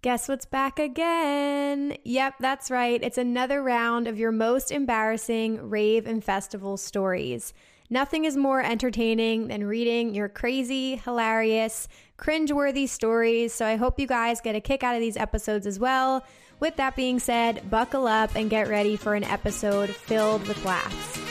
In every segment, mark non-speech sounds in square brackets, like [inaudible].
Guess what's back again? Yep, that's right. It's another round of your most embarrassing rave and festival stories. Nothing is more entertaining than reading your crazy, hilarious, cringeworthy stories. So I hope you guys get a kick out of these episodes as well. With that being said, buckle up and get ready for an episode filled with laughs.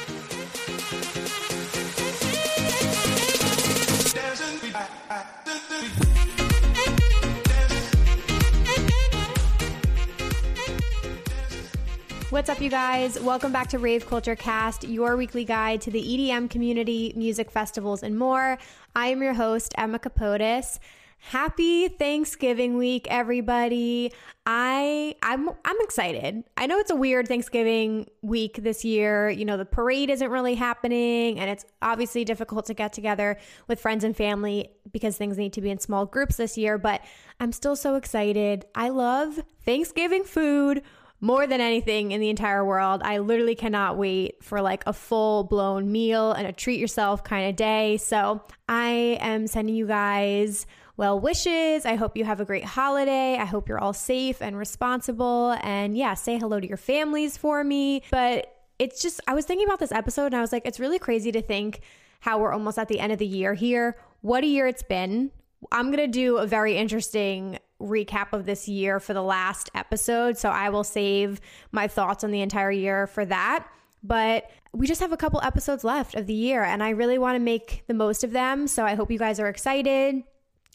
What's up, you guys? Welcome back to Rave Culture Cast, your weekly guide to the EDM community, music festivals, and more. I am your host, Emma Kapotes. Happy Thanksgiving week, everybody. I I'm I'm excited. I know it's a weird Thanksgiving week this year. You know, the parade isn't really happening and it's obviously difficult to get together with friends and family because things need to be in small groups this year, but I'm still so excited. I love Thanksgiving food more than anything in the entire world. I literally cannot wait for like a full blown meal and a treat yourself kind of day. So I am sending you guys well wishes. I hope you have a great holiday. I hope you're all safe and responsible. And yeah, say hello to your families for me. But it's just, I was thinking about this episode and I was like, it's really crazy to think how we're almost at the end of the year here. What a year it's been. I'm going to do a very interesting recap of this year for the last episode. So I will save my thoughts on the entire year for that. But we just have a couple episodes left of the year, and I really want to make the most of them. So I hope you guys are excited.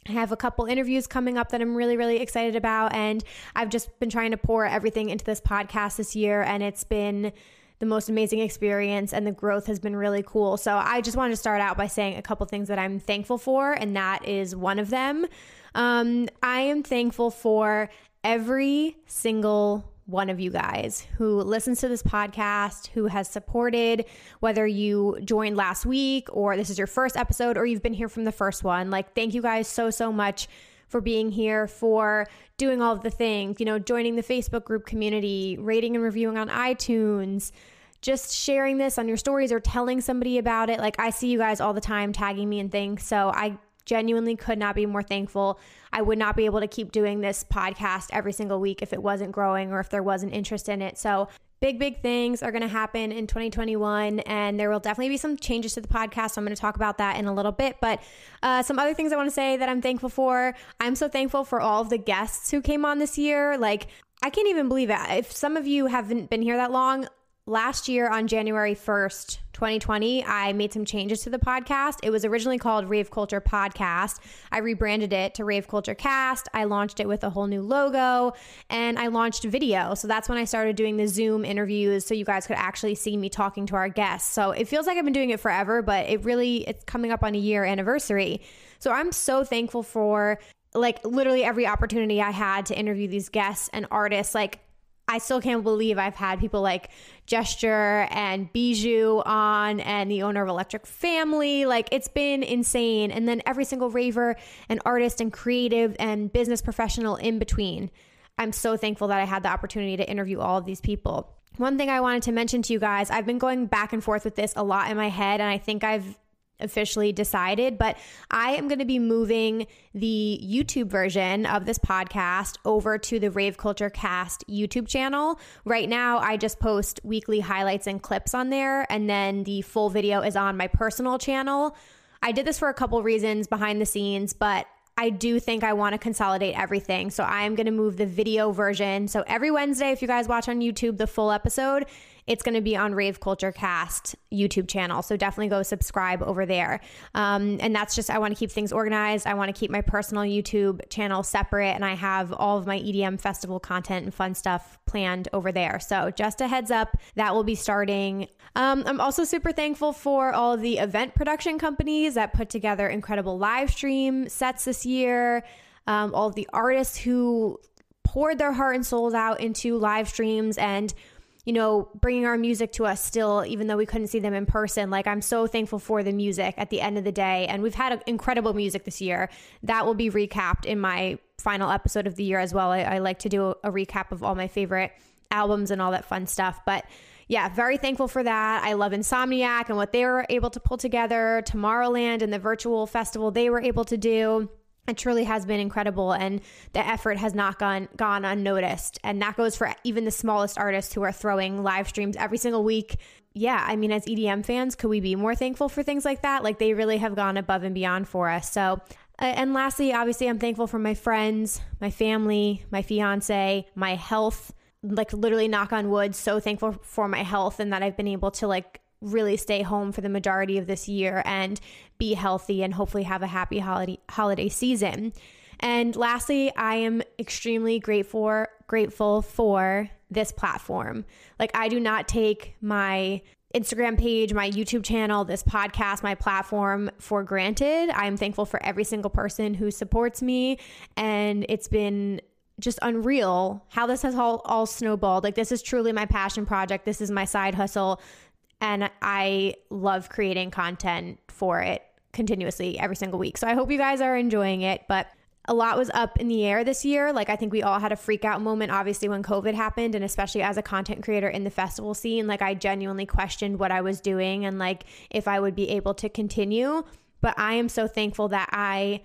I have a couple interviews coming up that I'm really, really excited about. And I've just been trying to pour everything into this podcast this year, and it's been the most amazing experience and the growth has been really cool. So I just wanted to start out by saying a couple things that I'm thankful for, and that is one of them. Um, I am thankful for every single one of you guys who listens to this podcast, who has supported, whether you joined last week or this is your first episode or you've been here from the first one. Like, thank you guys so, so much for being here, for doing all of the things, you know, joining the Facebook group community, rating and reviewing on iTunes, just sharing this on your stories or telling somebody about it. Like, I see you guys all the time tagging me and things. So I genuinely could not be more thankful. I would not be able to keep doing this podcast every single week if it wasn't growing or if there wasn't interest in it. So, big, big things are going to happen in 2021, and there will definitely be some changes to the podcast. So, I'm going to talk about that in a little bit. But uh, some other things I want to say that I'm thankful for I'm so thankful for all of the guests who came on this year. Like, I can't even believe it. If some of you haven't been here that long, last year on January 1st, 2020, I made some changes to the podcast. It was originally called Rave Culture Podcast. I rebranded it to Rave Culture Cast. I launched it with a whole new logo and I launched video. So that's when I started doing the Zoom interviews so you guys could actually see me talking to our guests. So it feels like I've been doing it forever, but it really it's coming up on a year anniversary. So I'm so thankful for like literally every opportunity I had to interview these guests and artists like I still can't believe I've had people like Gesture and Bijou on and the owner of Electric Family. Like it's been insane. And then every single raver and artist and creative and business professional in between. I'm so thankful that I had the opportunity to interview all of these people. One thing I wanted to mention to you guys, I've been going back and forth with this a lot in my head, and I think I've officially decided, but I am going to be moving the YouTube version of this podcast over to the Rave Culture Cast YouTube channel. Right now, I just post weekly highlights and clips on there, and then the full video is on my personal channel. I did this for a couple reasons behind the scenes, but I do think I want to consolidate everything. So I am going to move the video version. So every Wednesday, if you guys watch on YouTube the full episode, it's going to be on Rave Culture Cast YouTube channel. So definitely go subscribe over there. Um, and that's just, I want to keep things organized. I want to keep my personal YouTube channel separate. And I have all of my EDM festival content and fun stuff planned over there. So just a heads up, that will be starting. Um, I'm also super thankful for all the event production companies that put together incredible live stream sets this year. Um, all of the artists who poured their heart and souls out into live streams and you know, bringing our music to us still, even though we couldn't see them in person. Like, I'm so thankful for the music at the end of the day. And we've had incredible music this year. That will be recapped in my final episode of the year as well. I, I like to do a, a recap of all my favorite albums and all that fun stuff. But yeah, very thankful for that. I love Insomniac and what they were able to pull together, Tomorrowland and the virtual festival they were able to do. It truly has been incredible and the effort has not gone gone unnoticed. And that goes for even the smallest artists who are throwing live streams every single week. Yeah i mean as edm fans could we be more thankful for things like that? Like they really have gone above and beyond for us. So uh, and lastly obviously i'm thankful for my friends my family my fiance my health. Like literally knock on wood so thankful for my health and that i've been able to like really stay home for the majority of this year and be healthy and hopefully have a happy holiday holiday season. And lastly, I am extremely grateful grateful for this platform. Like I do not take my Instagram page, my YouTube channel, this podcast, my platform for granted. I'm thankful for every single person who supports me and it's been just unreal how this has all, all snowballed. Like, this is truly my passion project. This is my side hustle and I love creating content for it continuously every single week. So I hope you guys are enjoying it, but a lot was up in the air this year. Like I think we all had a freak out moment obviously when COVID happened and especially as a content creator in the festival scene, like I genuinely questioned what I was doing and like if I would be able to continue, but I am so thankful that I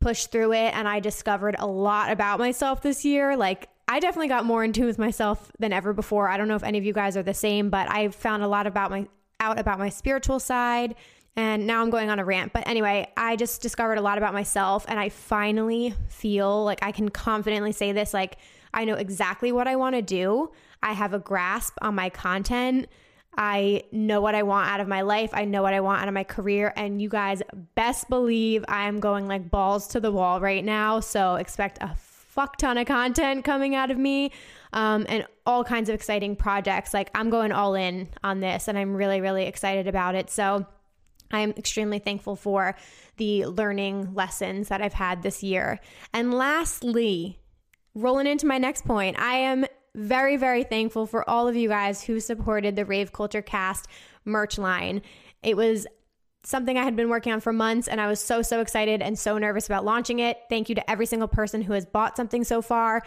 pushed through it and I discovered a lot about myself this year. Like I definitely got more in tune with myself than ever before. I don't know if any of you guys are the same, but I found a lot about my out about my spiritual side. And now I'm going on a rant. But anyway, I just discovered a lot about myself and I finally feel like I can confidently say this like I know exactly what I want to do. I have a grasp on my content. I know what I want out of my life. I know what I want out of my career. And you guys best believe I'm going like balls to the wall right now. So expect a fuck ton of content coming out of me um, and all kinds of exciting projects. Like I'm going all in on this and I'm really, really excited about it. So I'm extremely thankful for the learning lessons that I've had this year. And lastly, rolling into my next point, I am very, very thankful for all of you guys who supported the Rave Culture Cast merch line. It was something I had been working on for months, and I was so, so excited and so nervous about launching it. Thank you to every single person who has bought something so far.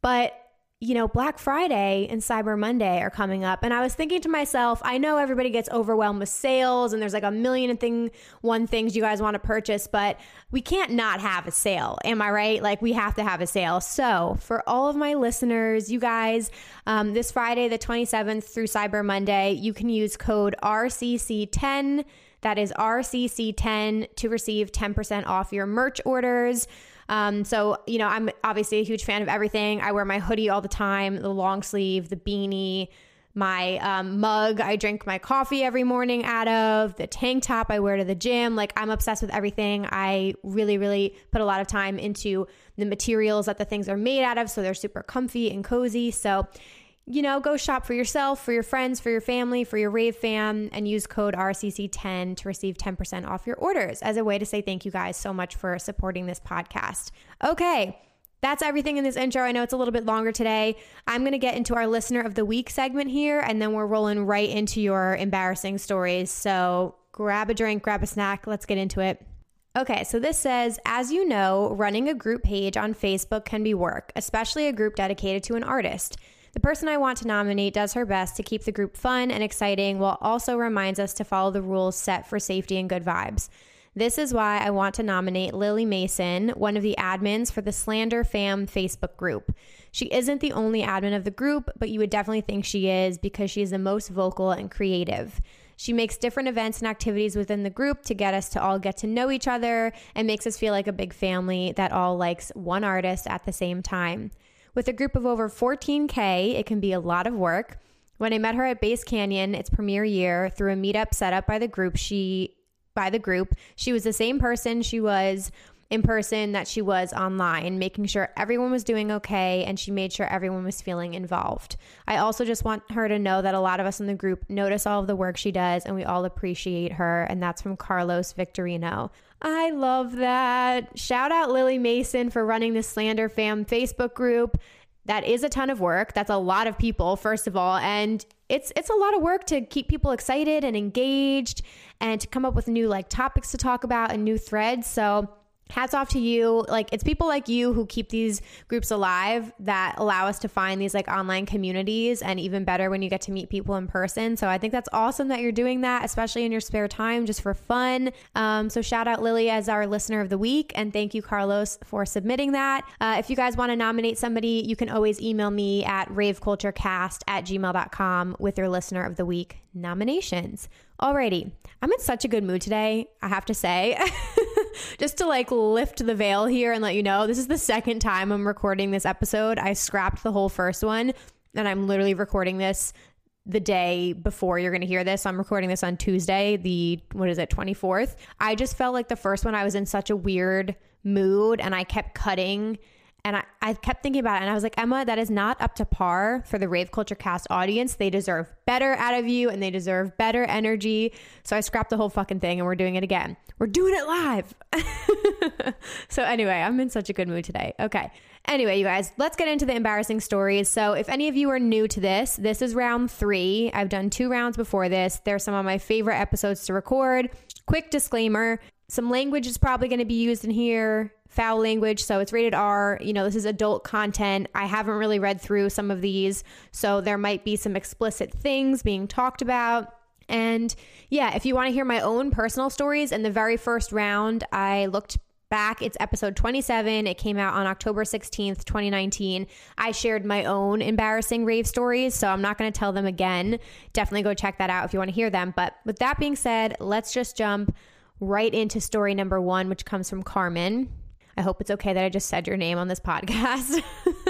But you know, Black Friday and Cyber Monday are coming up. And I was thinking to myself, I know everybody gets overwhelmed with sales and there's like a million and thing one things you guys want to purchase, but we can't not have a sale. Am I right? Like we have to have a sale. So for all of my listeners, you guys, um, this Friday, the 27th through Cyber Monday, you can use code RCC10 that is RCC10 to receive 10% off your merch orders. Um, so, you know, I'm obviously a huge fan of everything. I wear my hoodie all the time, the long sleeve, the beanie, my um, mug I drink my coffee every morning out of, the tank top I wear to the gym. Like, I'm obsessed with everything. I really, really put a lot of time into the materials that the things are made out of. So they're super comfy and cozy. So, you know, go shop for yourself, for your friends, for your family, for your rave fam, and use code RCC10 to receive 10% off your orders as a way to say thank you guys so much for supporting this podcast. Okay. That's everything in this intro. I know it's a little bit longer today. I'm going to get into our listener of the week segment here, and then we're rolling right into your embarrassing stories. So grab a drink, grab a snack. Let's get into it. Okay, so this says, as you know, running a group page on Facebook can be work, especially a group dedicated to an artist. The person I want to nominate does her best to keep the group fun and exciting while also reminds us to follow the rules set for safety and good vibes. This is why I want to nominate Lily Mason, one of the admins for the Slander Fam Facebook group. She isn't the only admin of the group, but you would definitely think she is because she is the most vocal and creative. She makes different events and activities within the group to get us to all get to know each other and makes us feel like a big family that all likes one artist at the same time. With a group of over 14K, it can be a lot of work. When I met her at Bass Canyon, its premiere year, through a meetup set up by the group, she by the group, she was the same person she was in person that she was online, making sure everyone was doing okay and she made sure everyone was feeling involved. I also just want her to know that a lot of us in the group notice all of the work she does and we all appreciate her. And that's from Carlos Victorino. I love that. Shout out Lily Mason for running the Slander Fam Facebook group. That is a ton of work. That's a lot of people, first of all, and it's it's a lot of work to keep people excited and engaged and to come up with new like topics to talk about and new threads. So, hats off to you. Like it's people like you who keep these groups alive that allow us to find these like online communities and even better when you get to meet people in person. So I think that's awesome that you're doing that, especially in your spare time, just for fun. Um, so shout out Lily as our listener of the week. And thank you, Carlos, for submitting that. Uh, if you guys want to nominate somebody, you can always email me at raveculturecast at gmail.com with your listener of the week nominations. Alrighty, I'm in such a good mood today, I have to say. [laughs] Just to like lift the veil here and let you know, this is the second time I'm recording this episode. I scrapped the whole first one and I'm literally recording this the day before you're going to hear this. I'm recording this on Tuesday, the what is it, 24th. I just felt like the first one I was in such a weird mood and I kept cutting and I, I kept thinking about it and I was like, Emma, that is not up to par for the Rave Culture Cast audience. They deserve better out of you and they deserve better energy. So I scrapped the whole fucking thing and we're doing it again. We're doing it live. [laughs] so anyway, I'm in such a good mood today. Okay. Anyway, you guys, let's get into the embarrassing stories. So, if any of you are new to this, this is round three. I've done two rounds before this. They're some of my favorite episodes to record. Quick disclaimer some language is probably going to be used in here foul language. So it's rated R. You know, this is adult content. I haven't really read through some of these. So there might be some explicit things being talked about. And yeah, if you want to hear my own personal stories, in the very first round, I looked back. It's episode 27. It came out on October 16th, 2019. I shared my own embarrassing rave stories, so I'm not going to tell them again. Definitely go check that out if you want to hear them. But with that being said, let's just jump right into story number one, which comes from Carmen. I hope it's okay that I just said your name on this podcast.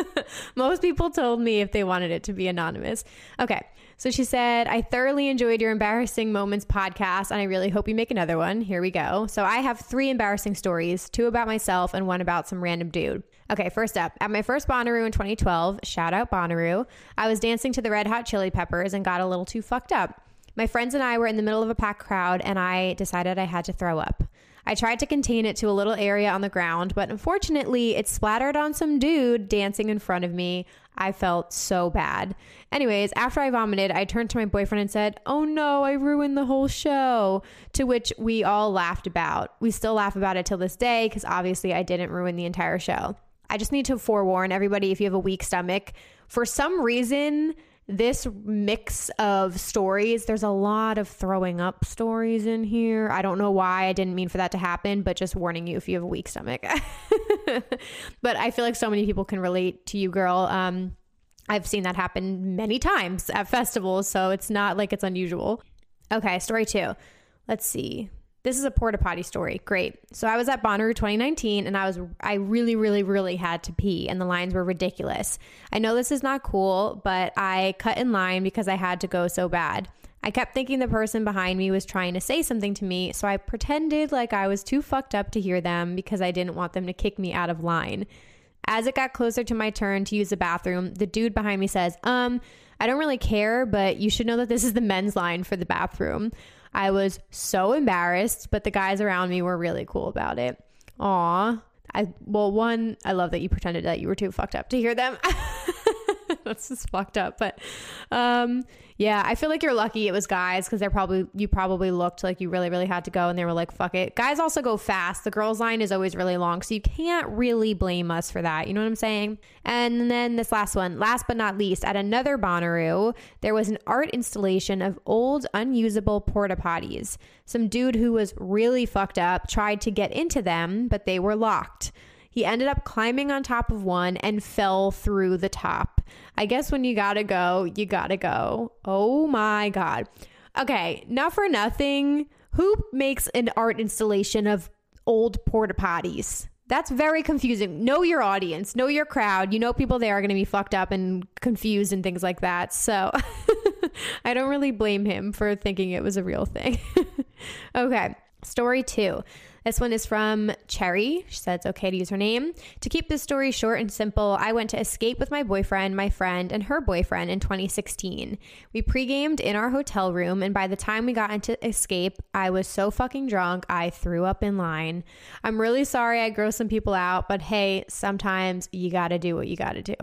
[laughs] Most people told me if they wanted it to be anonymous. Okay. So she said, I thoroughly enjoyed your embarrassing moments podcast, and I really hope you make another one. Here we go. So I have three embarrassing stories two about myself and one about some random dude. Okay, first up, at my first Bonnaroo in 2012, shout out Bonnaroo, I was dancing to the Red Hot Chili Peppers and got a little too fucked up. My friends and I were in the middle of a packed crowd, and I decided I had to throw up. I tried to contain it to a little area on the ground, but unfortunately, it splattered on some dude dancing in front of me. I felt so bad. Anyways, after I vomited, I turned to my boyfriend and said, Oh no, I ruined the whole show. To which we all laughed about. We still laugh about it till this day because obviously I didn't ruin the entire show. I just need to forewarn everybody if you have a weak stomach, for some reason, this mix of stories, there's a lot of throwing up stories in here. I don't know why. I didn't mean for that to happen, but just warning you if you have a weak stomach. [laughs] but I feel like so many people can relate to you, girl. Um, I've seen that happen many times at festivals, so it's not like it's unusual. Okay, story two. Let's see. This is a porta potty story. Great. So I was at Bonnaroo 2019 and I was I really really really had to pee and the lines were ridiculous. I know this is not cool, but I cut in line because I had to go so bad. I kept thinking the person behind me was trying to say something to me, so I pretended like I was too fucked up to hear them because I didn't want them to kick me out of line. As it got closer to my turn to use the bathroom, the dude behind me says, "Um, I don't really care, but you should know that this is the men's line for the bathroom." I was so embarrassed, but the guys around me were really cool about it. Aw. I well, one, I love that you pretended that you were too fucked up to hear them. [laughs] [laughs] That's just fucked up. But um yeah, I feel like you're lucky it was guys because they're probably you probably looked like you really really had to go and they were like fuck it. Guys also go fast. The girls line is always really long, so you can't really blame us for that. You know what I'm saying? And then this last one, last but not least, at another Bonnaroo, there was an art installation of old unusable porta potties. Some dude who was really fucked up tried to get into them, but they were locked. He ended up climbing on top of one and fell through the top. I guess when you gotta go, you gotta go. Oh my God. Okay, not for nothing. Who makes an art installation of old porta potties? That's very confusing. Know your audience, know your crowd. You know people there are going to be fucked up and confused and things like that. So [laughs] I don't really blame him for thinking it was a real thing. [laughs] okay, story two. This one is from Cherry. She said it's okay to use her name. To keep this story short and simple, I went to escape with my boyfriend, my friend, and her boyfriend in 2016. We pre-gamed in our hotel room, and by the time we got into escape, I was so fucking drunk I threw up in line. I'm really sorry I grossed some people out, but hey, sometimes you gotta do what you gotta do.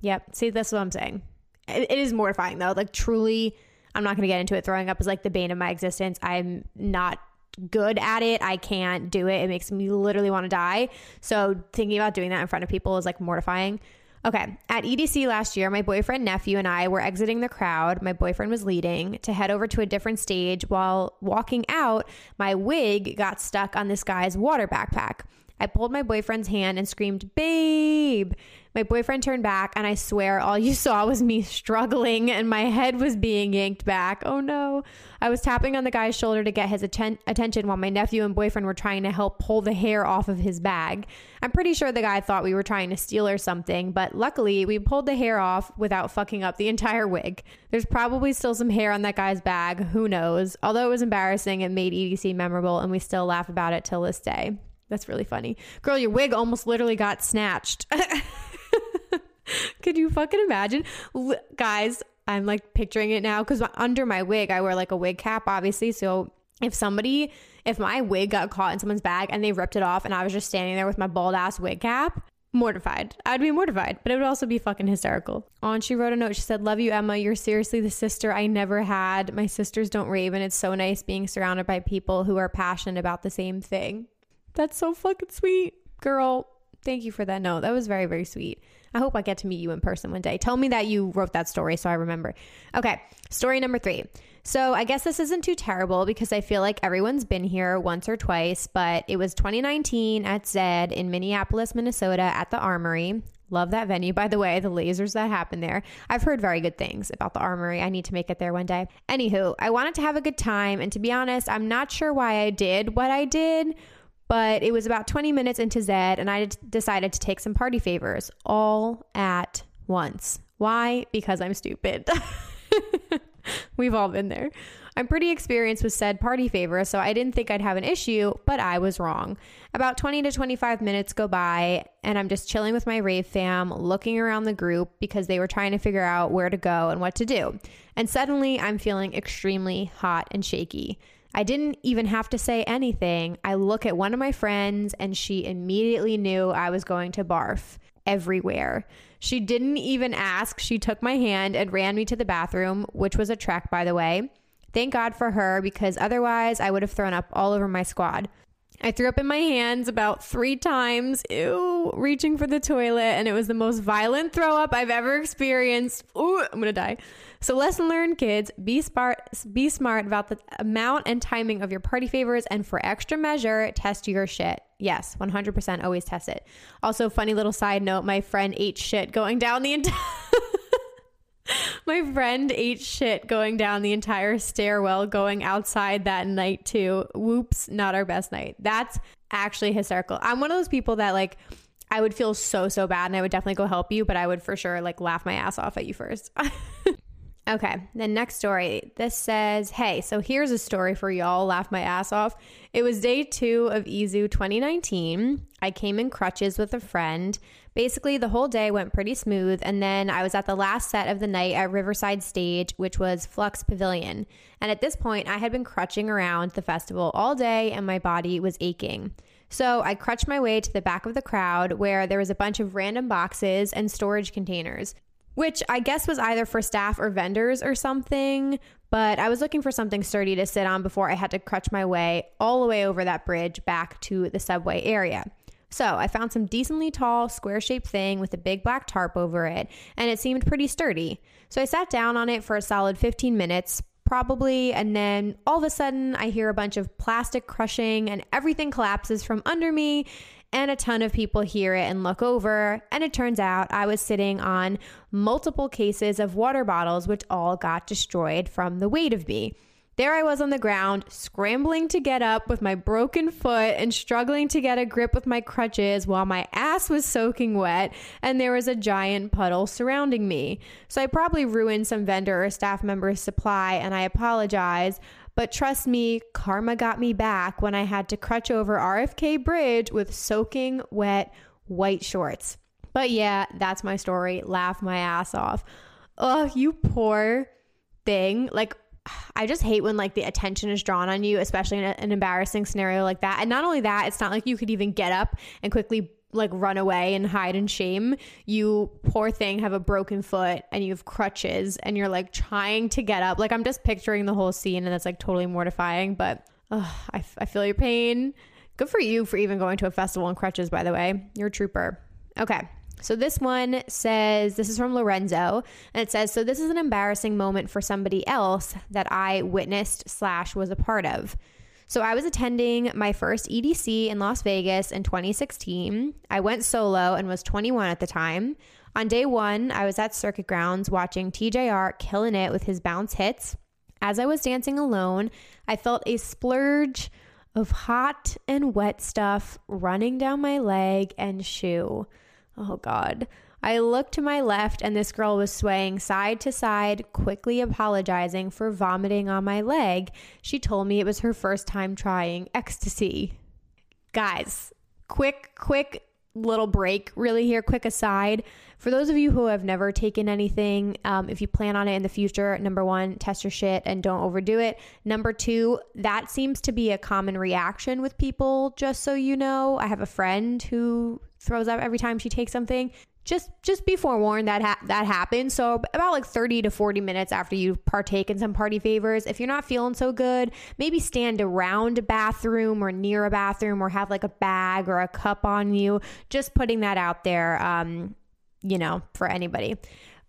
Yep. See, that's what I'm saying. it, it is mortifying though. Like truly, I'm not gonna get into it. Throwing up is like the bane of my existence. I'm not good at it. I can't do it. It makes me literally want to die. So thinking about doing that in front of people is like mortifying. Okay. At EDC last year, my boyfriend, nephew, and I were exiting the crowd. My boyfriend was leading to head over to a different stage. While walking out, my wig got stuck on this guy's water backpack. I pulled my boyfriend's hand and screamed, Babe. My boyfriend turned back, and I swear all you [laughs] saw was me struggling and my head was being yanked back. Oh no. I was tapping on the guy's shoulder to get his atten- attention while my nephew and boyfriend were trying to help pull the hair off of his bag. I'm pretty sure the guy thought we were trying to steal or something, but luckily we pulled the hair off without fucking up the entire wig. There's probably still some hair on that guy's bag, who knows? Although it was embarrassing, it made EDC memorable and we still laugh about it till this day. That's really funny. Girl, your wig almost literally got snatched. [laughs] [laughs] Could you fucking imagine? L- guys, I'm like picturing it now because under my wig, I wear like a wig cap, obviously. So if somebody, if my wig got caught in someone's bag and they ripped it off and I was just standing there with my bald ass wig cap, mortified. I'd be mortified, but it would also be fucking hysterical. On she wrote a note. She said, Love you, Emma. You're seriously the sister I never had. My sisters don't rave, and it's so nice being surrounded by people who are passionate about the same thing. That's so fucking sweet. Girl, thank you for that note. That was very, very sweet. I hope I get to meet you in person one day. Tell me that you wrote that story so I remember. Okay, story number three. So I guess this isn't too terrible because I feel like everyone's been here once or twice, but it was 2019 at Zedd in Minneapolis, Minnesota at the Armory. Love that venue, by the way, the lasers that happen there. I've heard very good things about the Armory. I need to make it there one day. Anywho, I wanted to have a good time, and to be honest, I'm not sure why I did what I did but it was about 20 minutes into Zedd, and I decided to take some party favors all at once. Why? Because I'm stupid. [laughs] We've all been there. I'm pretty experienced with said party favors, so I didn't think I'd have an issue, but I was wrong. About 20 to 25 minutes go by, and I'm just chilling with my rave fam, looking around the group because they were trying to figure out where to go and what to do. And suddenly, I'm feeling extremely hot and shaky. I didn't even have to say anything. I look at one of my friends and she immediately knew I was going to barf everywhere. She didn't even ask. She took my hand and ran me to the bathroom, which was a trek, by the way. Thank God for her because otherwise I would have thrown up all over my squad. I threw up in my hands about three times, ew, reaching for the toilet, and it was the most violent throw up I've ever experienced. Ooh, I'm gonna die. So, lesson learned, kids: be smart, be smart about the amount and timing of your party favors, and for extra measure, test your shit. Yes, 100% always test it. Also, funny little side note: my friend ate shit going down the entire. [laughs] My friend ate shit going down the entire stairwell going outside that night too. Whoops, not our best night. That's actually hysterical. I'm one of those people that like I would feel so so bad and I would definitely go help you, but I would for sure like laugh my ass off at you first. [laughs] Okay, the next story. This says, Hey, so here's a story for y'all. Laugh my ass off. It was day two of EZoo 2019. I came in crutches with a friend. Basically, the whole day went pretty smooth, and then I was at the last set of the night at Riverside Stage, which was Flux Pavilion. And at this point, I had been crutching around the festival all day, and my body was aching. So I crutched my way to the back of the crowd where there was a bunch of random boxes and storage containers which I guess was either for staff or vendors or something. But I was looking for something sturdy to sit on before I had to crutch my way all the way over that bridge back to the subway area. So I found some decently tall, square shaped thing with a big black tarp over it, and it seemed pretty sturdy. So I sat down on it for a solid 15 minutes, probably, and then all of a sudden I hear a bunch of plastic crushing and everything collapses from under me and a ton of people hear it and look over. And it turns out I was sitting on multiple cases of water bottles, which all got destroyed from the weight of me. There I was on the ground, scrambling to get up with my broken foot and struggling to get a grip with my crutches while my ass was soaking wet and there was a giant puddle surrounding me. So I probably ruined some vendor or staff member's supply and I apologize. But trust me, karma got me back when I had to crutch over RFK Bridge with soaking wet white shorts. But yeah, that's my story. Laugh my ass off. Ugh, you poor thing. Like, I just hate when like the attention is drawn on you, especially in a, an embarrassing scenario like that. And not only that, it's not like you could even get up and quickly like run away and hide in shame. You poor thing have a broken foot and you have crutches and you're like trying to get up. Like I'm just picturing the whole scene and that's like totally mortifying, but Ugh, I, I feel your pain. Good for you for even going to a festival in crutches, by the way. You're a trooper. Okay. So this one says, this is from Lorenzo, and it says, so this is an embarrassing moment for somebody else that I witnessed slash was a part of. So I was attending my first EDC in Las Vegas in 2016. I went solo and was 21 at the time. On day one, I was at Circuit Grounds watching TJR killing it with his bounce hits. As I was dancing alone, I felt a splurge of hot and wet stuff running down my leg and shoe. Oh God. I looked to my left and this girl was swaying side to side, quickly apologizing for vomiting on my leg. She told me it was her first time trying ecstasy. Guys, quick, quick little break, really here, quick aside. For those of you who have never taken anything, um, if you plan on it in the future, number one, test your shit and don't overdo it. Number two, that seems to be a common reaction with people, just so you know. I have a friend who throws up every time she takes something just just be forewarned that ha- that happens. So about like 30 to 40 minutes after you partake in some party favors, if you're not feeling so good, maybe stand around a bathroom or near a bathroom or have like a bag or a cup on you. Just putting that out there, um, you know, for anybody.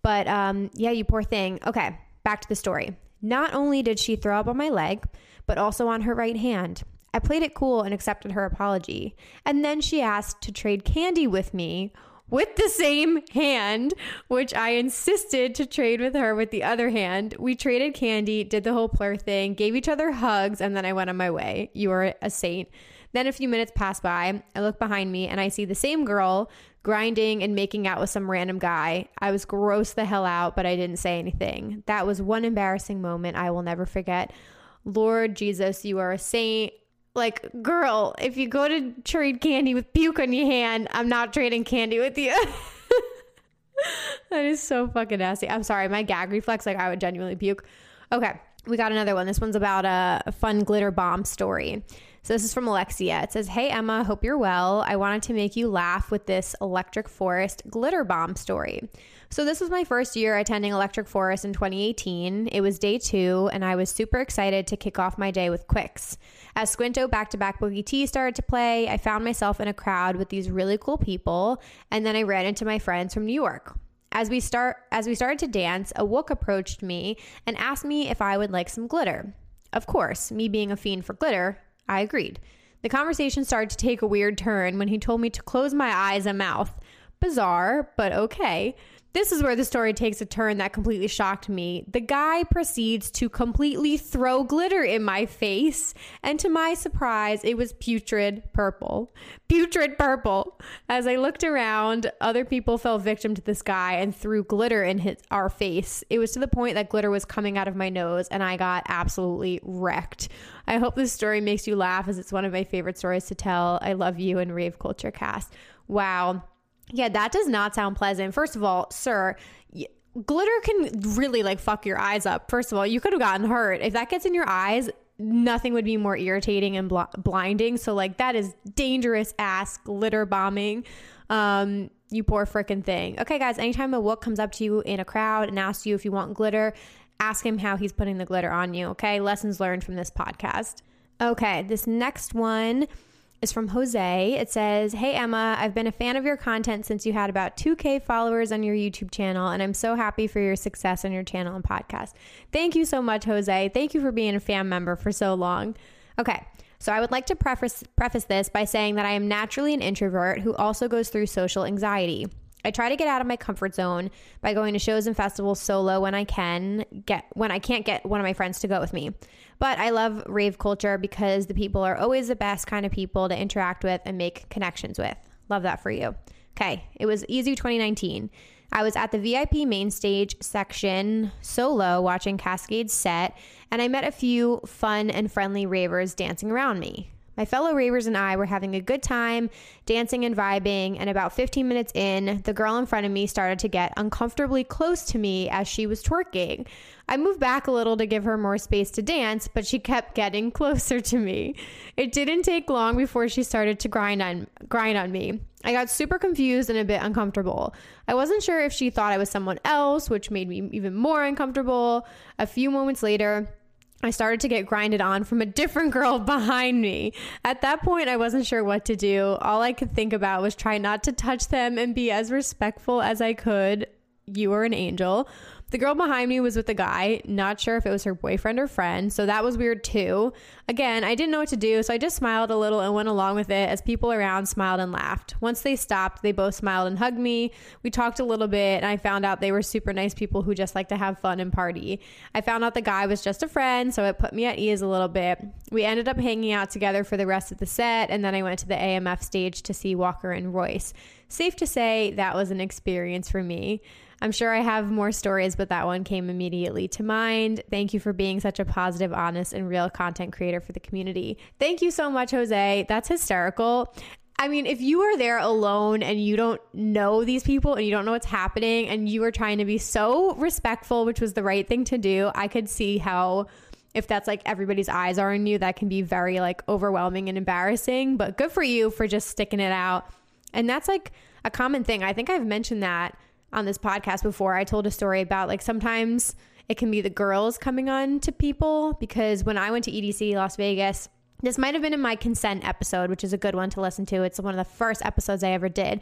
But um, yeah, you poor thing. Okay, back to the story. Not only did she throw up on my leg, but also on her right hand. I played it cool and accepted her apology. And then she asked to trade candy with me with the same hand, which I insisted to trade with her with the other hand. We traded candy, did the whole plur thing, gave each other hugs, and then I went on my way. You are a saint. Then a few minutes pass by. I look behind me and I see the same girl grinding and making out with some random guy. I was gross the hell out, but I didn't say anything. That was one embarrassing moment I will never forget. Lord Jesus, you are a saint like, girl, if you go to trade candy with puke on your hand, I'm not trading candy with you. [laughs] that is so fucking nasty. I'm sorry, my gag reflex, like I would genuinely puke. Okay, we got another one. This one's about a, fun glitter bomb story. So this is from Alexia. It says, Hey Emma, hope you're well. I wanted to make you laugh with this Electric Forest glitter bomb story. So, this was my first year attending Electric Forest in 2018. It was day two, and I was super excited to kick off my day with Quicks. As Squnto back to back Boogie T started to play, I found myself in a crowd with these really cool people, and then I ran into my friends from New York. As we start as we started to dance, a wook approached me and asked me if I would like some glitter. Of course, me being a fiend for glitter, I agreed. The conversation started to take a weird turn when he told me to close my eyes and mouth. Bizarre, but okay. This is where the story takes a turn that completely shocked me. The guy proceeds to completely throw glitter in my face, and to my surprise, it was putrid purple. Putrid purple. As I looked around, other people fell victim to this guy and threw glitter in his, our face. It was to the point that glitter was coming out of my nose, and I got absolutely wrecked. I hope this story makes you laugh, as it's one of my favorite stories to tell. I love you and Rave Culture Cast. Wow. Yeah, that does not sound pleasant. First of all, sir, glitter can really like fuck your eyes up. First of all, you could have gotten hurt. If that gets in your eyes, nothing would be more irritating and bl- blinding. So like that is dangerous ass glitter bombing. Um, you poor freaking thing. Okay, guys, anytime a wook comes up to you in a crowd and asks you if you want glitter, ask him how he's putting the glitter on you. Okay, lessons learned from this podcast. Okay, this next one is from Jose. It says, Hey Emma, I've been a fan of your content since you had about 2K followers on your YouTube channel, and I'm so happy for your success on your channel and podcast. Thank you so much, Jose. Thank you for being a fan member for so long. Okay. So I would like to preface preface this by saying that I am naturally an introvert who also goes through social anxiety. I try to get out of my comfort zone by going to shows and festivals solo when I can get when I can't get one of my friends to go with me. But I love rave culture because the people are always the best kind of people to interact with and make connections with. Love that for you. Okay, it was EZoo 2019. I was at the VIP main stage section solo watching Kaskade's set, and I met a few fun and friendly ravers dancing around me. My fellow ravers and I were having a good time, dancing and vibing, and about 15 minutes in, the girl in front of me started to get uncomfortably close to me as she was twerking. I moved back a little to give her more space to dance, but she kept getting [laughs] closer to me. It didn't take long before she started to grind on grind on me. I got super confused and a bit uncomfortable. I wasn't sure if she thought I was someone else, which made me even more uncomfortable. A few moments later, I started to get grinded on from a different girl [laughs] behind me. At that point, I wasn't sure what to do. All I could think about was try not to touch them and be as respectful as I could. You were an angel. The girl behind me was with a guy, not sure if it was her boyfriend or friend, so that was weird too. Again, I didn't know what to do, so I just smiled a little and went along with it as people around smiled and laughed. Once they stopped, they both smiled and hugged me. We talked a little bit, and I found out they were super nice people who just like to have fun and party. I found out the guy was just a friend, so it put me at ease a little bit. We ended up hanging out together for the rest of the set, and then I went to the AMF stage to see Walker and Royce. Safe to say that was an experience for me. I'm sure I have more stories, but that one came immediately to mind. Thank you for being such a positive, honest, and real content creator for the community. Thank you so much, Jose. That's hysterical. I mean, if you are there alone and you don't know these people and you don't know what's happening and you are trying to be so respectful, which was the right thing to do, I could see how if that's like everybody's eyes are on you, that can be very like overwhelming and embarrassing. But good for you for just sticking it out. And that's like a common thing. I think I've mentioned that on this podcast before. I told a story about like sometimes it can be the girls coming on to people because when I went to EDC Las Vegas, this might have been in my consent episode, which is a good one to listen to. It's one of the first episodes I ever did.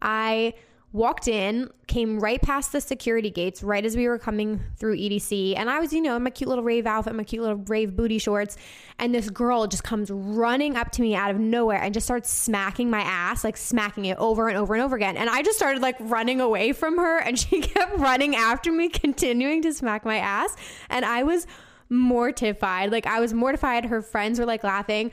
I walked in, came right past the security gates right as we were coming through EDC. And I was, you know, in my cute little rave outfit, my cute little rave booty shorts. And this girl just comes running up to me out of nowhere and just starts smacking my ass, like smacking it over and over and over again. And I just started like running away from her and [laughs] she kept running after me, continuing to smack my ass. And I was mortified. Like I was mortified. Her friends were like laughing.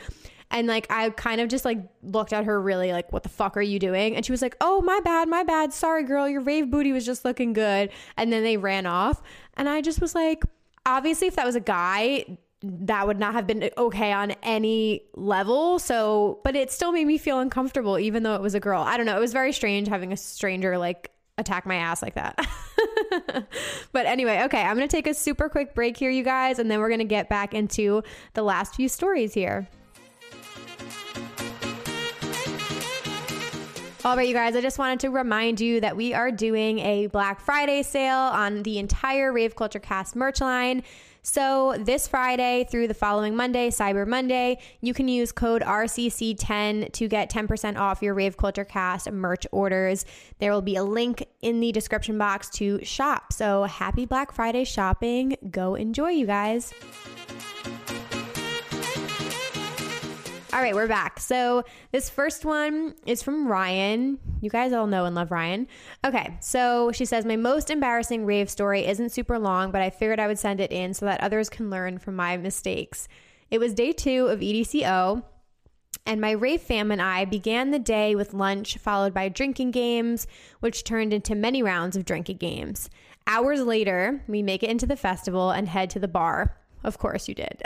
And like I kind of just like looked at her really like, what the fuck are you doing? And she was like, oh, my bad, my bad. Sorry, girl. Your rave booty was just looking good. And then they ran off. And I just was like, obviously, if that was a guy, that would not have been okay on any level. So, but it still made me feel uncomfortable, even though it was a girl. I don't know. It was very strange having a stranger like attack my ass like that. [laughs] but anyway, okay, I'm going to take a super quick break here, you guys, and then we're going to get back into the last few stories here. All right, you guys, I just wanted to remind you that we are doing a Black Friday sale on the entire Rave Culture Cast merch line. So, this Friday through the following Monday, Cyber Monday, you can use code RCC10 to get 10% off your Rave Culture Cast merch orders. There will be a link in the description box to shop. So, happy Black Friday shopping. Go enjoy, you guys. All right, we're back. So this first one is from Ryan. You guys all know and love Ryan. Okay, so she says, My most embarrassing rave story isn't super long, but I figured I would send it in so that others can learn from my mistakes. It was day two of EDCO, and my rave fam and I began the day with lunch, followed by drinking games, which turned into many rounds of drinking games. Hours later, we make it into the festival and head to the bar. Of course you did.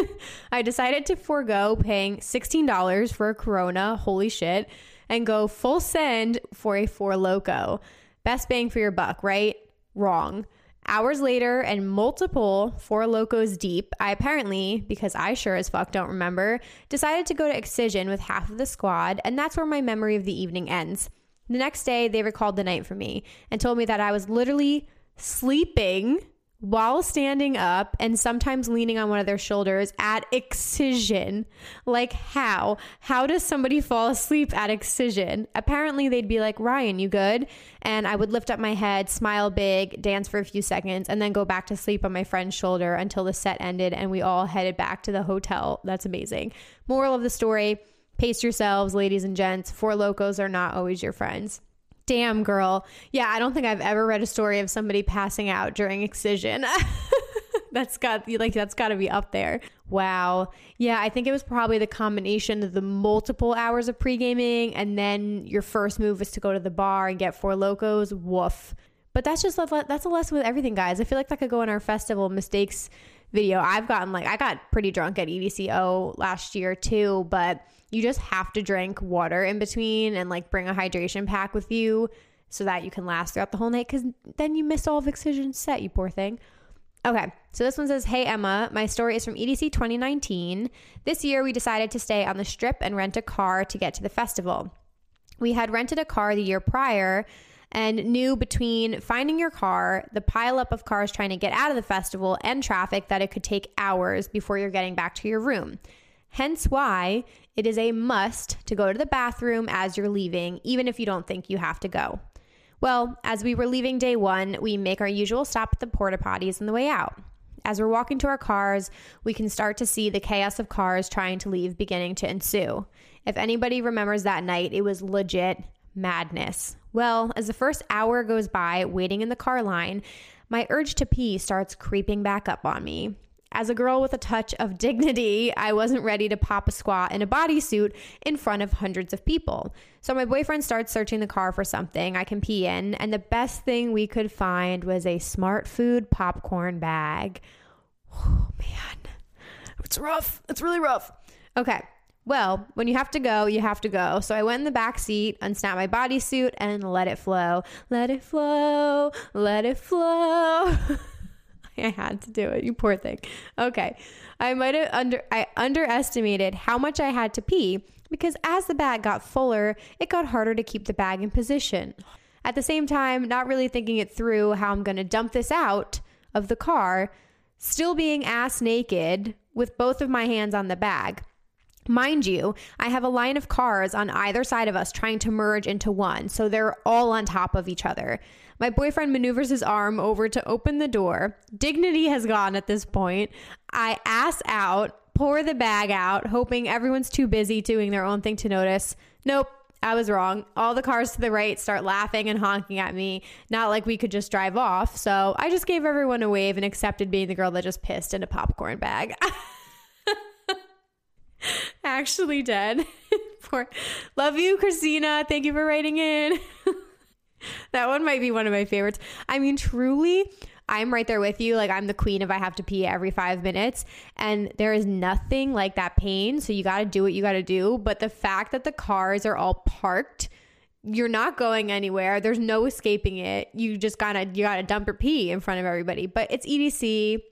[laughs] I decided to forego paying $16 for a Corona, holy shit, and go full send for a Four Loco. Best bang for your buck, right? Wrong. Hours later, and multiple Four Locos deep, I apparently, because I sure as fuck don't remember, decided to go to Excision with half of the squad, and that's where my memory of the evening ends. The next day, they recalled the night for me and told me that I was literally sleeping while standing up and sometimes leaning on one of their shoulders at excision. Like, how? How does somebody fall asleep at excision? Apparently, they'd be like, Ryan, you good? And I would lift up my head, smile big, dance for a few seconds, and then go back to sleep on my friend's shoulder until the set ended and we all headed back to the hotel. That's amazing. Moral of the story pace yourselves, ladies and gents. Four locos are not always your friends. Damn, girl. Yeah, I don't think I've ever read a story of somebody passing out during excision. [laughs] that's got like that's got to be up there. Wow. Yeah, I think it was probably the combination of the multiple hours of pre-gaming and then your first move is to go to the bar and get four locos. Woof. But that's just that's a lesson with everything, guys. I feel like that could go in our festival mistakes video. I've gotten like I got pretty drunk at EDCO last year too, but you just have to drink water in between and like bring a hydration pack with you so that you can last throughout the whole night because then you miss all of Excision's set, you poor thing. Okay, so this one says, Hey Emma, my story is from EDC 2019. This year we decided to stay on the strip and rent a car to get to the festival. We had rented a car the year prior and knew between finding your car, the pileup of cars trying to get out of the festival, and traffic that it could take hours before you're getting back to your room. Hence why it is a must to go to the bathroom as you're leaving, even if you don't think you have to go. Well, as we were leaving day one, we make our usual stop at the porta potties on the way out. As we're walking to our cars, we can start to see the chaos of cars trying to leave beginning to ensue. If anybody remembers that night, it was legit madness. Well, as the first hour goes by waiting in the car line, my urge to pee starts creeping back up on me. As a girl with a touch of dignity, I wasn't ready to pop a squat in a bodysuit in front of hundreds of people. So my boyfriend starts searching the car for something I can pee in, and the best thing we could find was a smart food popcorn bag. Oh man, it's rough. It's really rough. Okay. Well, when you have to go, you have to go. So I went in the back seat, unsnapped my bodysuit, and let it flow. Let it flow. Let it flow. [laughs] [laughs] I had to do it. You poor thing. Okay. I might have under I underestimated how much I had to pee because as the bag got fuller, it got harder to keep the bag in position. At the same time, not really thinking it through how I'm going to dump this out of the car, still being ass naked with both of my hands on the bag. Mind you, I have a line of cars on either side of us trying to merge into one, so they're all on top of each other. My boyfriend maneuvers his arm over to open the door. Dignity has gone at this point. I ass out, pour the bag out, hoping everyone's too busy doing their own thing to notice. Nope, I was wrong. All the cars to the right start laughing and honking at me, not like we could just drive off. So I just gave everyone a wave and accepted being the girl that just pissed in a popcorn bag. [laughs] Actually dead. [laughs] Poor. Love you, Christina. Thank you for writing in. [laughs] [laughs] that one might be one of my favorites. I mean, truly, I'm right there with you. Like, I'm the queen if I have to pee every five minutes. And there is nothing like that pain. So you got to do what you got to do. But the fact that the cars are all parked, you're not going anywhere. There's no escaping it. You just gotta, you gotta dump your pee in front of everybody. But it's EDC.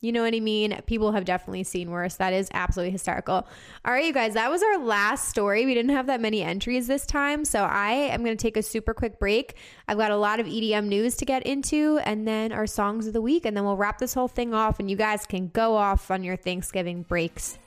You know what I mean? People have definitely seen worse. That is absolutely hysterical. All right, you guys, that was our last story. We didn't have that many entries this time. So I am going to take a super quick break. I've got a lot of EDM news to get into and then our songs of the week. And then we'll wrap this whole thing off and you guys can go off on your Thanksgiving breaks.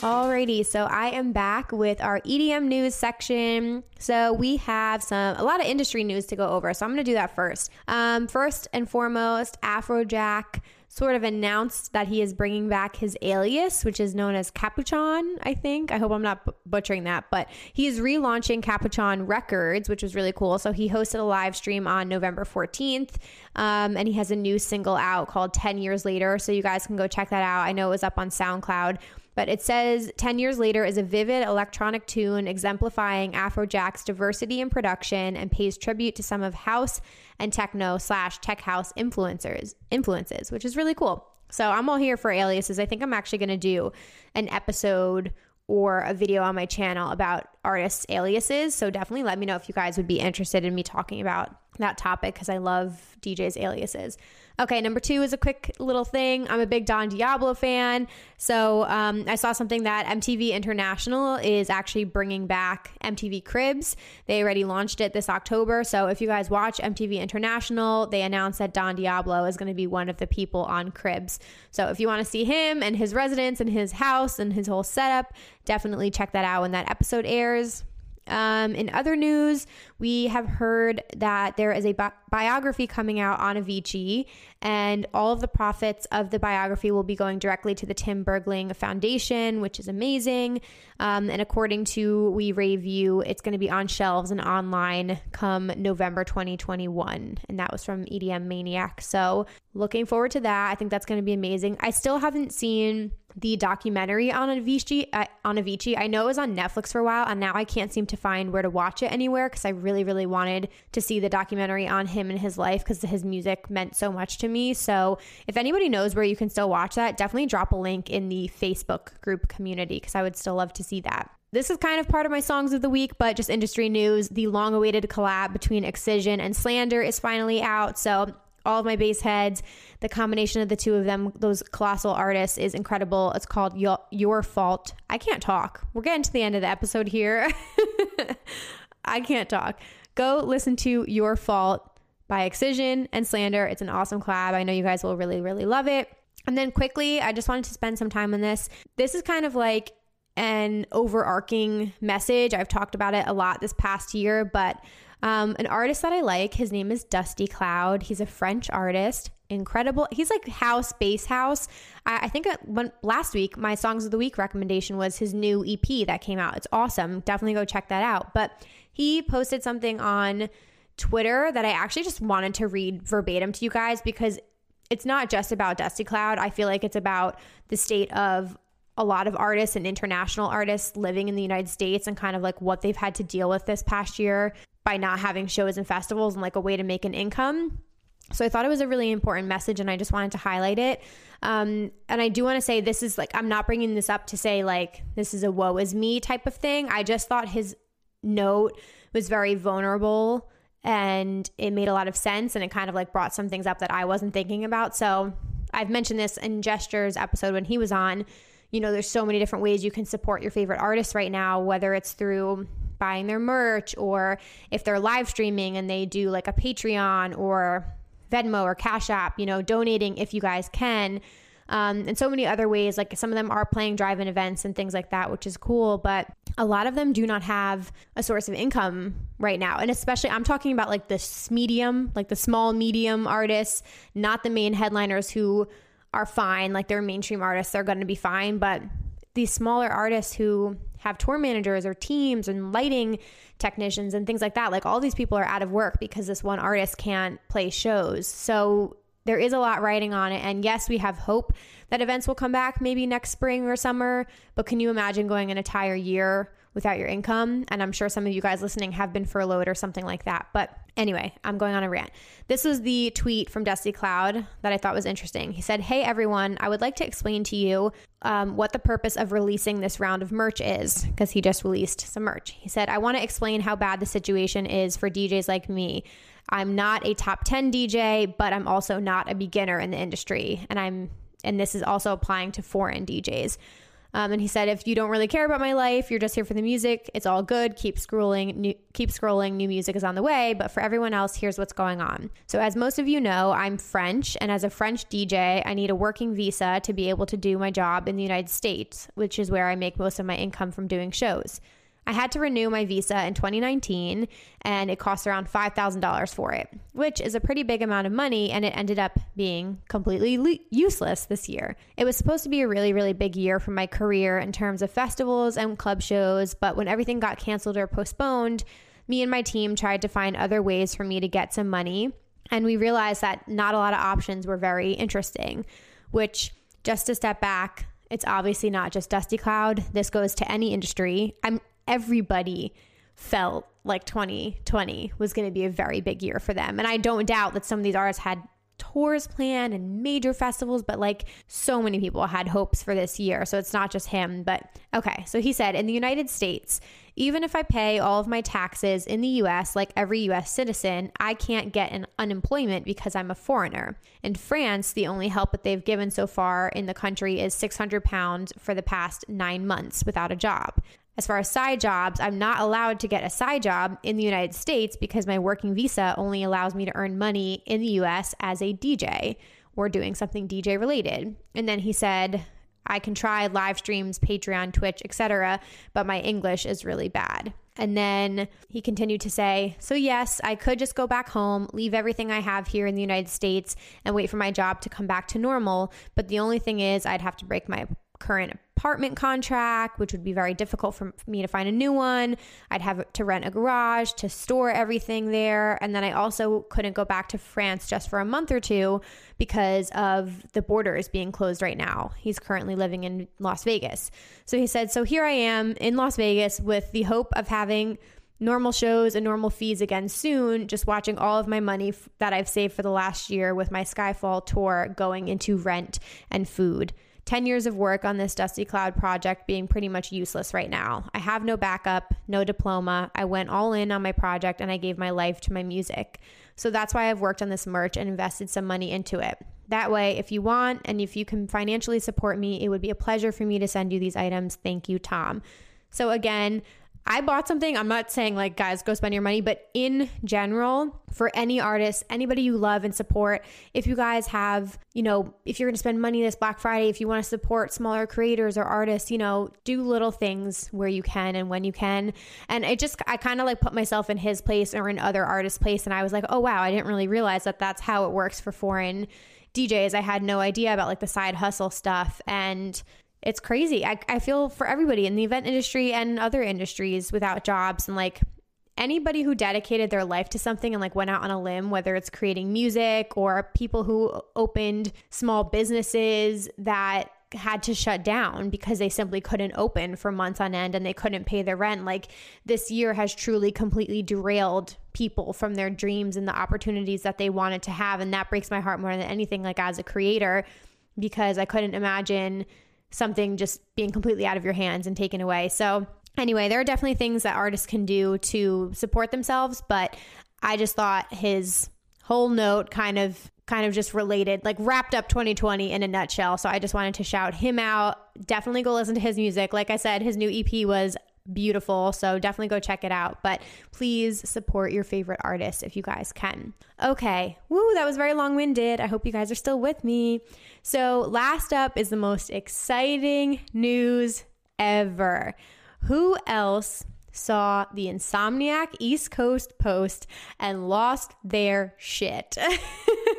Alrighty, so I am back with our EDM news section. So we have some a lot of industry news to go over. So I'm going to do that first. Um, first and foremost, Afrojack sort of announced that he is bringing back his alias, which is known as Kapuchon, I think. I hope I'm not butchering that, but he is relaunching Kapuchon Records, which was really cool. So he hosted a live stream on November 14th, um, and he has a new single out called 10 Years Later. So you guys can go check that out. I know it was up on SoundCloud. But it says 10 years later is a vivid electronic tune exemplifying Afrojack's diversity in production and pays tribute to some of house and techno slash tech house influencers influences, which is really cool. So I'm all here for aliases. I think I'm actually going to do an episode or a video on my channel about artists' aliases. So definitely let me know if you guys would be interested in me talking about that topic because I love DJ's aliases. Okay, number two is a quick little thing. I'm a big Don Diablo fan. So um, I saw something that MTV International is actually bringing back MTV Cribs. They already launched it this October. So if you guys watch MTV International, they announced that Don Diablo is going to be one of the people on Cribs. So if you want to see him and his residence and his house and his whole setup, definitely check that out when that episode airs. Um, in other news, we have heard that there is a bi- biography coming out on Avicii, and all of the profits of the biography will be going directly to the Tim Bergling Foundation, which is amazing. Um, and according to We Review, it's going to be on shelves and online come November 2021. And that was from EDM Maniac. So looking forward to that. I think that's going to be amazing. I still haven't seen the documentary on Avicii. Uh, on Avicii, I know it was on Netflix for a while, and now I can't seem to find where to watch it anywhere because I really, really wanted to see the documentary on him and his life because his music meant so much to me. So, if anybody knows where you can still watch that, definitely drop a link in the Facebook group community because I would still love to see that. This is kind of part of my songs of the week, but just industry news. The long awaited collab between Excision and Slander is finally out. So all of my bass heads. The combination of the two of them, those colossal artists, is incredible. It's called Your, Your Fault. I can't talk. We're getting to the end of the episode here. [laughs] I can't talk. Go listen to Your Fault by Excision and Slander. It's an awesome collab. I know you guys will really, really love it. And then quickly, I just wanted to spend some time on this. This is kind of like an overarching message. I've talked about it a lot this past year, but um, an artist that I like, his name is Dusty Cloud. He's a French artist, incredible. He's like house, bass house. I, I think when, last week, my Songs of the Week recommendation was his new EP that came out. It's awesome. Definitely go check that out. But he posted something on Twitter that I actually just wanted to read verbatim to you guys because it's not just about Dusty Cloud. I feel like it's about the state of a lot of artists and international artists living in the United States and kind of like what they've had to deal with this past year by not having shows and festivals and like a way to make an income. So I thought it was a really important message and I just wanted to highlight it. Um, and I do want to say this is like, I'm not bringing this up to say like this is a woe is me type of thing. I just thought his note was very vulnerable and it made a lot of sense and it kind of like brought some things up that I wasn't thinking about. So I've mentioned this in Gestures episode when he was on. You know, there's so many different ways you can support your favorite artists right now, whether it's through buying their merch or if they're live streaming and they do like a Patreon or Venmo or Cash App, you know, donating if you guys can. Um, and so many other ways. Like some of them are playing drive in events and things like that, which is cool. But a lot of them do not have a source of income right now. And especially, I'm talking about like this medium, like the small, medium artists, not the main headliners who are fine. Like they're mainstream artists, they're going to be fine. But these smaller artists who have tour managers or teams and lighting technicians and things like that. Like all these people are out of work because this one artist can't play shows. So there is a lot riding on it. And yes, we have hope that events will come back maybe next spring or summer. But can you imagine going an entire year without your income? And I'm sure some of you guys listening have been furloughed or something like that. But anyway, I'm going on a rant. This was the tweet from Dusty Cloud that I thought was interesting. He said, Hey everyone, I would like to explain to you um, what the purpose of releasing this round of merch is, because he just released some merch. He said, I want to explain how bad the situation is for DJs like me. I'm not a top 10 DJ, but I'm also not a beginner in the industry. And I'm, and this is also applying to foreign DJs. Um, and he said, if you don't really care about my life, you're just here for the music. It's all good. Keep scrolling. New, keep scrolling. New music is on the way. But for everyone else, here's what's going on. So, as most of you know, I'm French, and as a French DJ, I need a working visa to be able to do my job in the United States, which is where I make most of my income from doing shows. I had to renew my visa in 2019 and it cost around $5,000 for it, which is a pretty big amount of money and it ended up being completely le- useless this year. It was supposed to be a really, really big year for my career in terms of festivals and club shows, but when everything got canceled or postponed, me and my team tried to find other ways for me to get some money. And we realized that not a lot of options were very interesting, which, just to step back, it's obviously not just Dusty Cloud. This goes to any industry. I'm everybody felt like 2020 was going to be a very big year for them. And I don't doubt that some of these artists had tours planned and major festivals, but like so many people had hopes for this year. So it's not just him. But okay, so he said in the United States, even if I pay all of my taxes in the US like every US citizen, I can't get an unemployment because I'm a foreigner. In France, the only help that they've given so far in the country is 600 pounds for the past nine months without a job. As far as side jobs, I'm not allowed to get a side job in the United States because my working visa only allows me to earn money in the US as a DJ or doing something DJ related. And then he said, I can try live streams, Patreon, Twitch, etc., but my English is really bad. And then he continued to say, So, yes, I could just go back home, leave everything I have here in the United States, and wait for my job to come back to normal. But the only thing is, I'd have to break my current apartment contract, which would be very difficult for me to find a new one. I'd have to rent a garage to store everything there. And then I also couldn't go back to France just for a month or two because of the borders being closed right now. He's currently living in Las Vegas. So he said, So here I am in Las Vegas with the hope of having normal shows and normal fees again soon, just watching all of my money f- that I've saved for the last year with my Skyfall tour going into rent and food. 10 years of work on this Dusty Cloud project being pretty much useless right now. I have no backup, no diploma. I went all in on my project and I gave my life to my music. So that's why I've worked on this merch and invested some money into it. That way, if you want and if you can financially support me, it would be a pleasure for me to send you these items. Thank you, Tom. So, again, I bought something. I'm not saying like, guys, go spend your money, but in general, for any artist, anybody you love and support, if you guys have, you know, if you're going to spend money this Black Friday, if you want to support smaller creators or artists, you know, do little things where you can and when you can. And I just, I kind of like put myself in his place or in other artists' place. And I was like, oh, wow, I didn't really realize that that's how it works for foreign DJs. I had no idea about like the side hustle stuff. And, it's crazy. I, I feel for everybody in the event industry and other industries without jobs and like anybody who dedicated their life to something and like went out on a limb, whether it's creating music or people who opened small businesses that had to shut down because they simply couldn't open for months on end and they couldn't pay their rent. Like this year has truly completely derailed people from their dreams and the opportunities that they wanted to have. And that breaks my heart more than anything, like as a creator, because I couldn't imagine something just being completely out of your hands and taken away. So, anyway, there are definitely things that artists can do to support themselves, but I just thought his whole note kind of kind of just related like wrapped up 2020 in a nutshell. So i just wanted to shout him out. Definitely go listen to his music. Like i said his new ep was beautiful. So definitely go check it out. But please support your favorite artists if you guys can. Okay. Woo, that was very long winded. I hope you guys are still with me. So, last up is the most exciting news ever. Who else saw the Insomniac East Coast post and lost their shit? [laughs]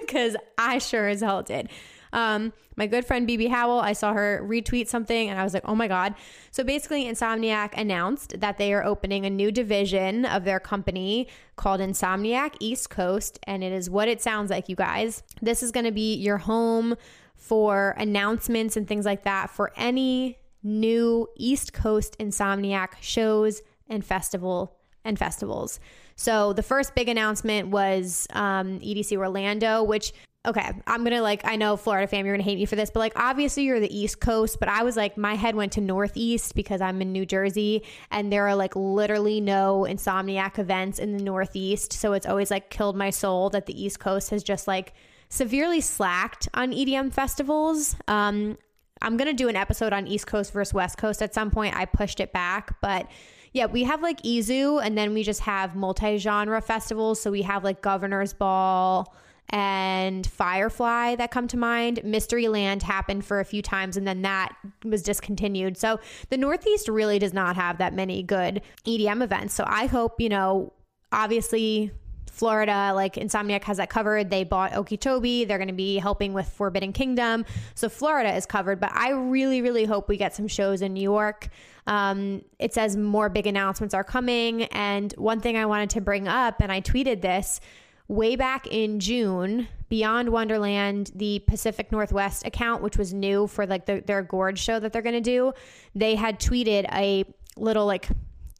Because I sure as hell did. Um, my good friend BB Howell, I saw her retweet something and I was like, oh my God. So basically, Insomniac announced that they are opening a new division of their company called Insomniac East Coast. And it is what it sounds like, you guys. This is going to be your home for announcements and things like that for any new East Coast Insomniac shows and festival and festivals. So the first big announcement was um, EDC Orlando, which okay, I'm gonna like, I know Florida fam, you're gonna hate me for this, but like, obviously you're the East Coast, but I was like, my head went to Northeast because I'm in New Jersey and there are like literally no insomniac events in the Northeast. So it's always like killed my soul that the East Coast has just like severely slacked on EDM festivals. Um, I'm gonna do an episode on East Coast versus West Coast at some point. I pushed it back, but yeah, we have like EZoo and then we just have multi genre festivals. So we have like Governor's Ball and Firefly that come to mind. Mystery Land happened for a few times and then that was discontinued. So the Northeast really does not have that many good EDM events. So I hope, you know, obviously Florida, like Insomniac has that covered. They bought Okeechobee. They're going to be helping with Forbidden Kingdom. So Florida is covered, but I really, really hope we get some shows in New York. Um, it says more big announcements are coming. And one thing I wanted to bring up, and I tweeted this way back in June, Beyond Wonderland, the Pacific Northwest account, which was new for like the, their gorge show that they're going to do, they had tweeted a little like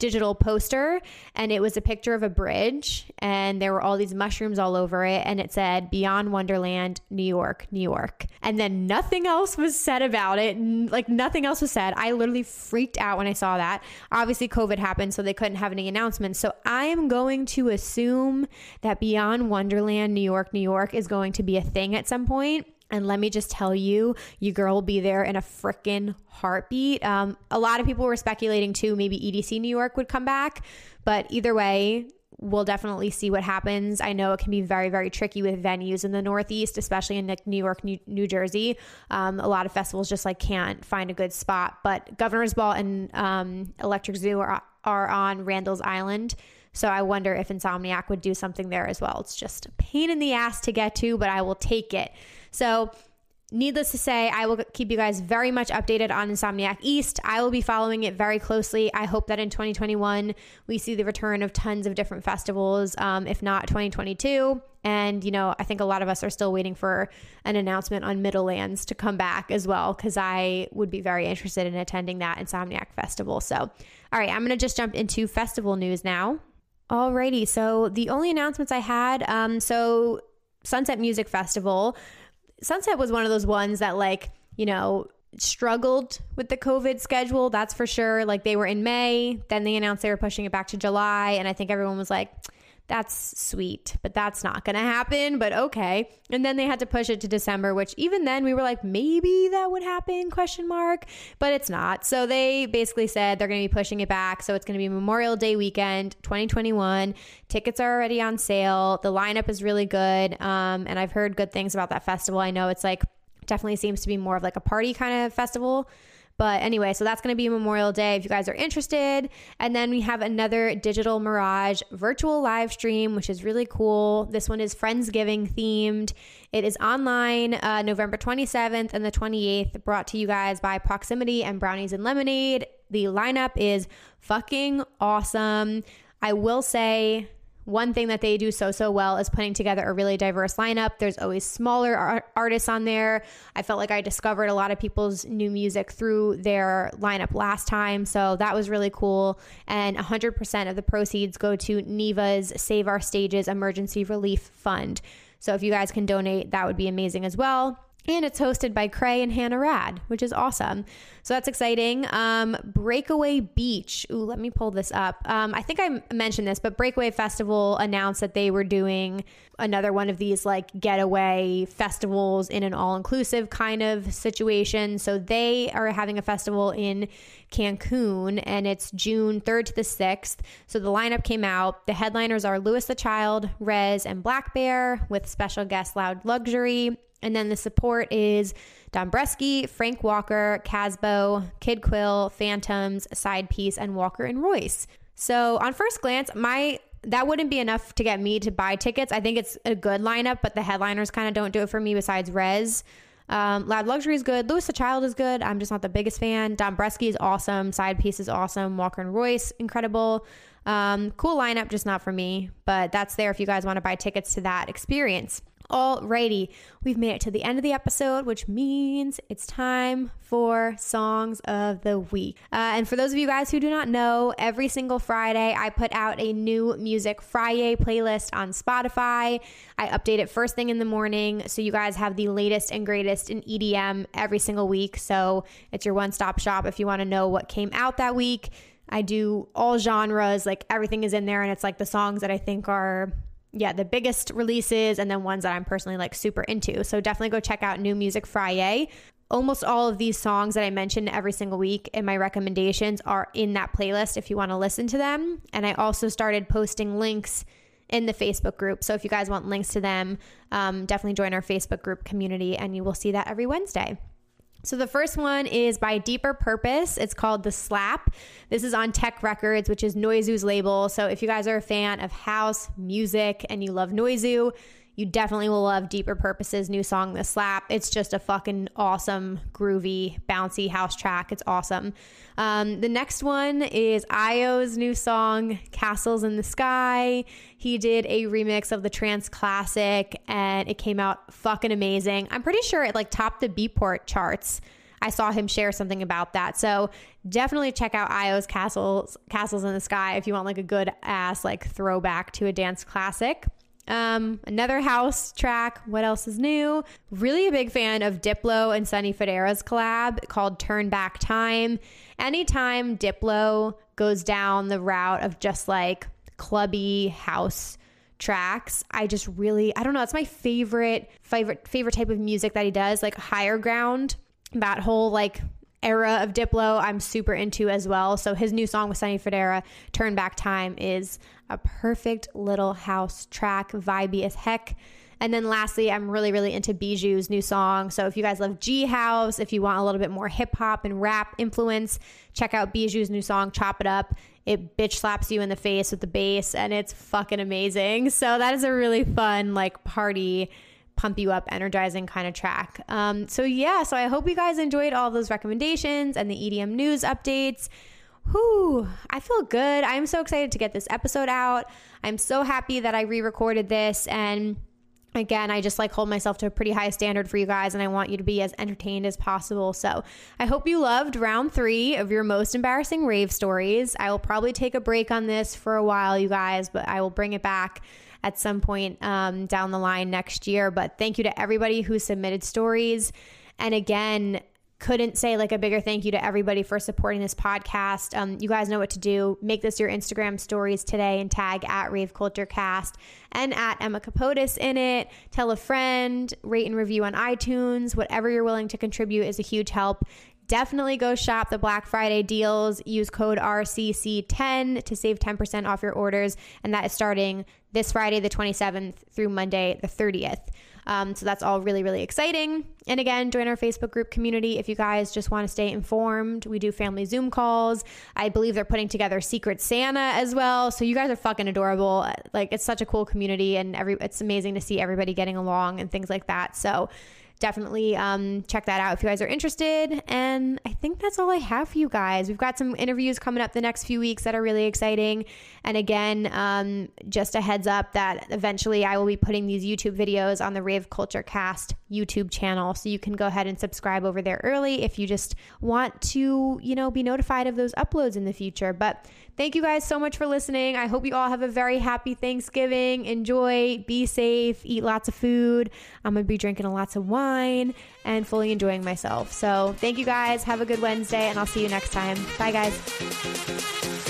digital poster and it was a picture of a bridge and there were all these mushrooms all over it and it said beyond wonderland new york new york. And then nothing else was said about it. Like nothing else was said. I literally freaked out when i saw that. Obviously covid happened so they couldn't have any announcements. So i am going to assume that beyond wonderland new york new york is going to be a thing at some point and let me just tell you, your girl will be there in a freaking heartbeat. Um, a lot of people were speculating too, maybe EDC New York would come back. But either way, we'll definitely see what happens. I know it can be very, very tricky with venues in the Northeast, especially in New York, New, New Jersey. Um, a lot of festivals just like can't find a good spot. But Governor's Ball and um, Electric Zoo are, are on Randall's Island. So I wonder if Insomniac would do something there as well. It's just a pain in the ass to get to, but I will take it. So, needless to say, I will keep you guys very much updated on Insomniac East. I will be following it very closely. I hope that in 2021 we see the return of tons of different festivals, um, if not 2022. And, you know, I think a lot of us are still waiting for an announcement on Middlelands to come back as well, because I would be very interested in attending that Insomniac Festival. So, all right, I'm going to just jump into festival news now. Alrighty, so the only announcements I had, um, so Sunset Music Festival Sunset was one of those ones that like, you know, struggled with the COVID schedule, that's for sure. Like they were in May, then they announced they were pushing it back to July, and I think everyone was like, that's sweet, but that's not going to happen, but okay. And then they had to push it to December, which even then we were like maybe that would happen question mark, but it's not. So they basically said they're going to be pushing it back, so it's going to be Memorial Day weekend 2021. Tickets are already on sale. The lineup is really good. Um, and I've heard good things about that festival. I know it's like definitely seems to be more of like a party kind of festival. But anyway, so that's going to be Memorial Day if you guys are interested. And then we have another Digital Mirage virtual live stream, which is really cool. This one is Friendsgiving themed. It is online uh, November 27th and the 28th, brought to you guys by Proximity and Brownies and Lemonade. The lineup is fucking awesome. I will say, one thing that they do so so well is putting together a really diverse lineup. There's always smaller art- artists on there. I felt like i discovered a lot of people's new music through their lineup last time. So that was really cool. And 100% of the proceeds go to NIVA's save our stages emergency relief fund. So if you guys can donate that would be amazing as well. And it's hosted by Cray and Hannah Rad, which is awesome. So that's exciting. Um, Breakaway Beach. Ooh, let me pull this up. Um, I think I mentioned this, but Breakaway Festival announced that they were doing another one of these like getaway festivals in an all inclusive kind of situation. So they are having a festival in Cancun and it's June 3rd to the 6th. So the lineup came out. The headliners are Louis the Child, Rezz, and blackbear with special guest Loud Luxury. And then the support is Dombresky, Frank Walker, Kasbo, Kid Quill, Phantoms, Side Piece, and Walker and Royce. So on first glance, my that wouldn't be enough to get me to buy tickets. I think it's a good lineup, but the headliners kind of don't do it for me. Besides Rezz, um, Loud Luxury is good. Louis the Child is good. I'm just not the biggest fan. Dombresky is awesome. Side Piece is awesome. Walker and Royce, incredible. Um, cool lineup, just not for me. But that's there if you guys want to buy tickets to that experience. Alrighty, we've made it to the end of the episode, which means it's time for songs of the week. Uh, and for those of you guys who do not know, every single Friday I put out a new Music Friday playlist on Spotify. I update it first thing in the morning, so you guys have the latest and greatest in EDM every single week. So it's your one stop shop if you want to know what came out that week. I do all genres, like everything is in there, and it's like the songs that I think are yeah, the biggest releases and then ones that I'm personally like super into. So definitely go check out New Music Friday. Almost all of these songs that I mention every single week in my recommendations are in that playlist if you want to listen to them. And I also started posting links in the Facebook group. So if you guys want links to them, um, definitely join our Facebook group community and you will see that every Wednesday. So the first one is by Deeper Purpose. It's called The Slap. This is on Tech Records, which is Noizu's label. So if you guys are a fan of house music and you love Noizu, you definitely will love Deeper Purpose's new song, The Slap. It's just a fucking awesome, groovy, bouncy house track. It's awesome. Um, the next one is Io's new song, Castles in the Sky. He did a remix of the trance classic and it came out fucking amazing. I'm pretty sure it like topped the Beatport charts. I saw him share something about that. So definitely check out Io's Castles Castles in the Sky if you want like a good ass like throwback to a dance classic. Um, another house track. What else is new? Really a big fan of Diplo and Sonny Fodera's collab called Turn Back Time. Anytime Diplo goes down the route of just like clubby house tracks, I just really I don't know, it's my favorite favorite favorite type of music that he does, like higher ground. That whole like era of Diplo, I'm super into as well. So his new song with Sonny Fodera, Turn Back Time, is a perfect little house track, vibey as heck. And then lastly, I'm really, really into Bijou's new song. So if you guys love G House, if you want a little bit more hip hop and rap influence, check out Bijou's new song, Chop It Up. It bitch slaps you in the face with the bass and it's fucking amazing. So that is a really fun, like, party pump you up, energizing kind of track. Um, so, yeah, so I hope you guys enjoyed all those recommendations and the EDM news updates. Whew, I feel good. I'm so excited to get this episode out. I'm so happy that I re recorded this. And again, I just like hold myself to a pretty high standard for you guys, and I want you to be as entertained as possible. So I hope you loved round three of your most embarrassing rave stories. I will probably take a break on this for a while, you guys, but I will bring it back at some point um, down the line next year. But thank you to everybody who submitted stories. And again, couldn't say like a bigger thank you to everybody for supporting this podcast. Um, you guys know what to do. Make this your Instagram stories today and tag at Rave Culture Cast and at Emma Kapotes in it. Tell a friend, rate and review on iTunes. Whatever you're willing to contribute is a huge help. Definitely go shop the Black Friday deals. Use code RCC10 to save 10% off your orders. And that is starting this Friday, the 27th, through Monday, the 30th. Um, so that's all really, really exciting. And again, join our Facebook group community if you guys just want to stay informed. We do family Zoom calls. I believe they're putting together Secret Santa as well. So you guys are fucking adorable. Like it's such a cool community, and every it's amazing to see everybody getting along and things like that. So definitely um, check that out if you guys are interested. And I think that's all I have for you guys. We've got some interviews coming up the next few weeks that are really exciting. And again, um, just a heads up that eventually I will be putting these YouTube videos on the Rave Culture Cast YouTube channel. So you can go ahead and subscribe over there early if you just want to, you know, be notified of those uploads in the future. But Thank you guys so much for listening. I hope you all have a very happy Thanksgiving. Enjoy, be safe, eat lots of food. I'm going to be drinking lots of wine and fully enjoying myself. So, thank you guys. Have a good Wednesday, and I'll see you next time. Bye, guys.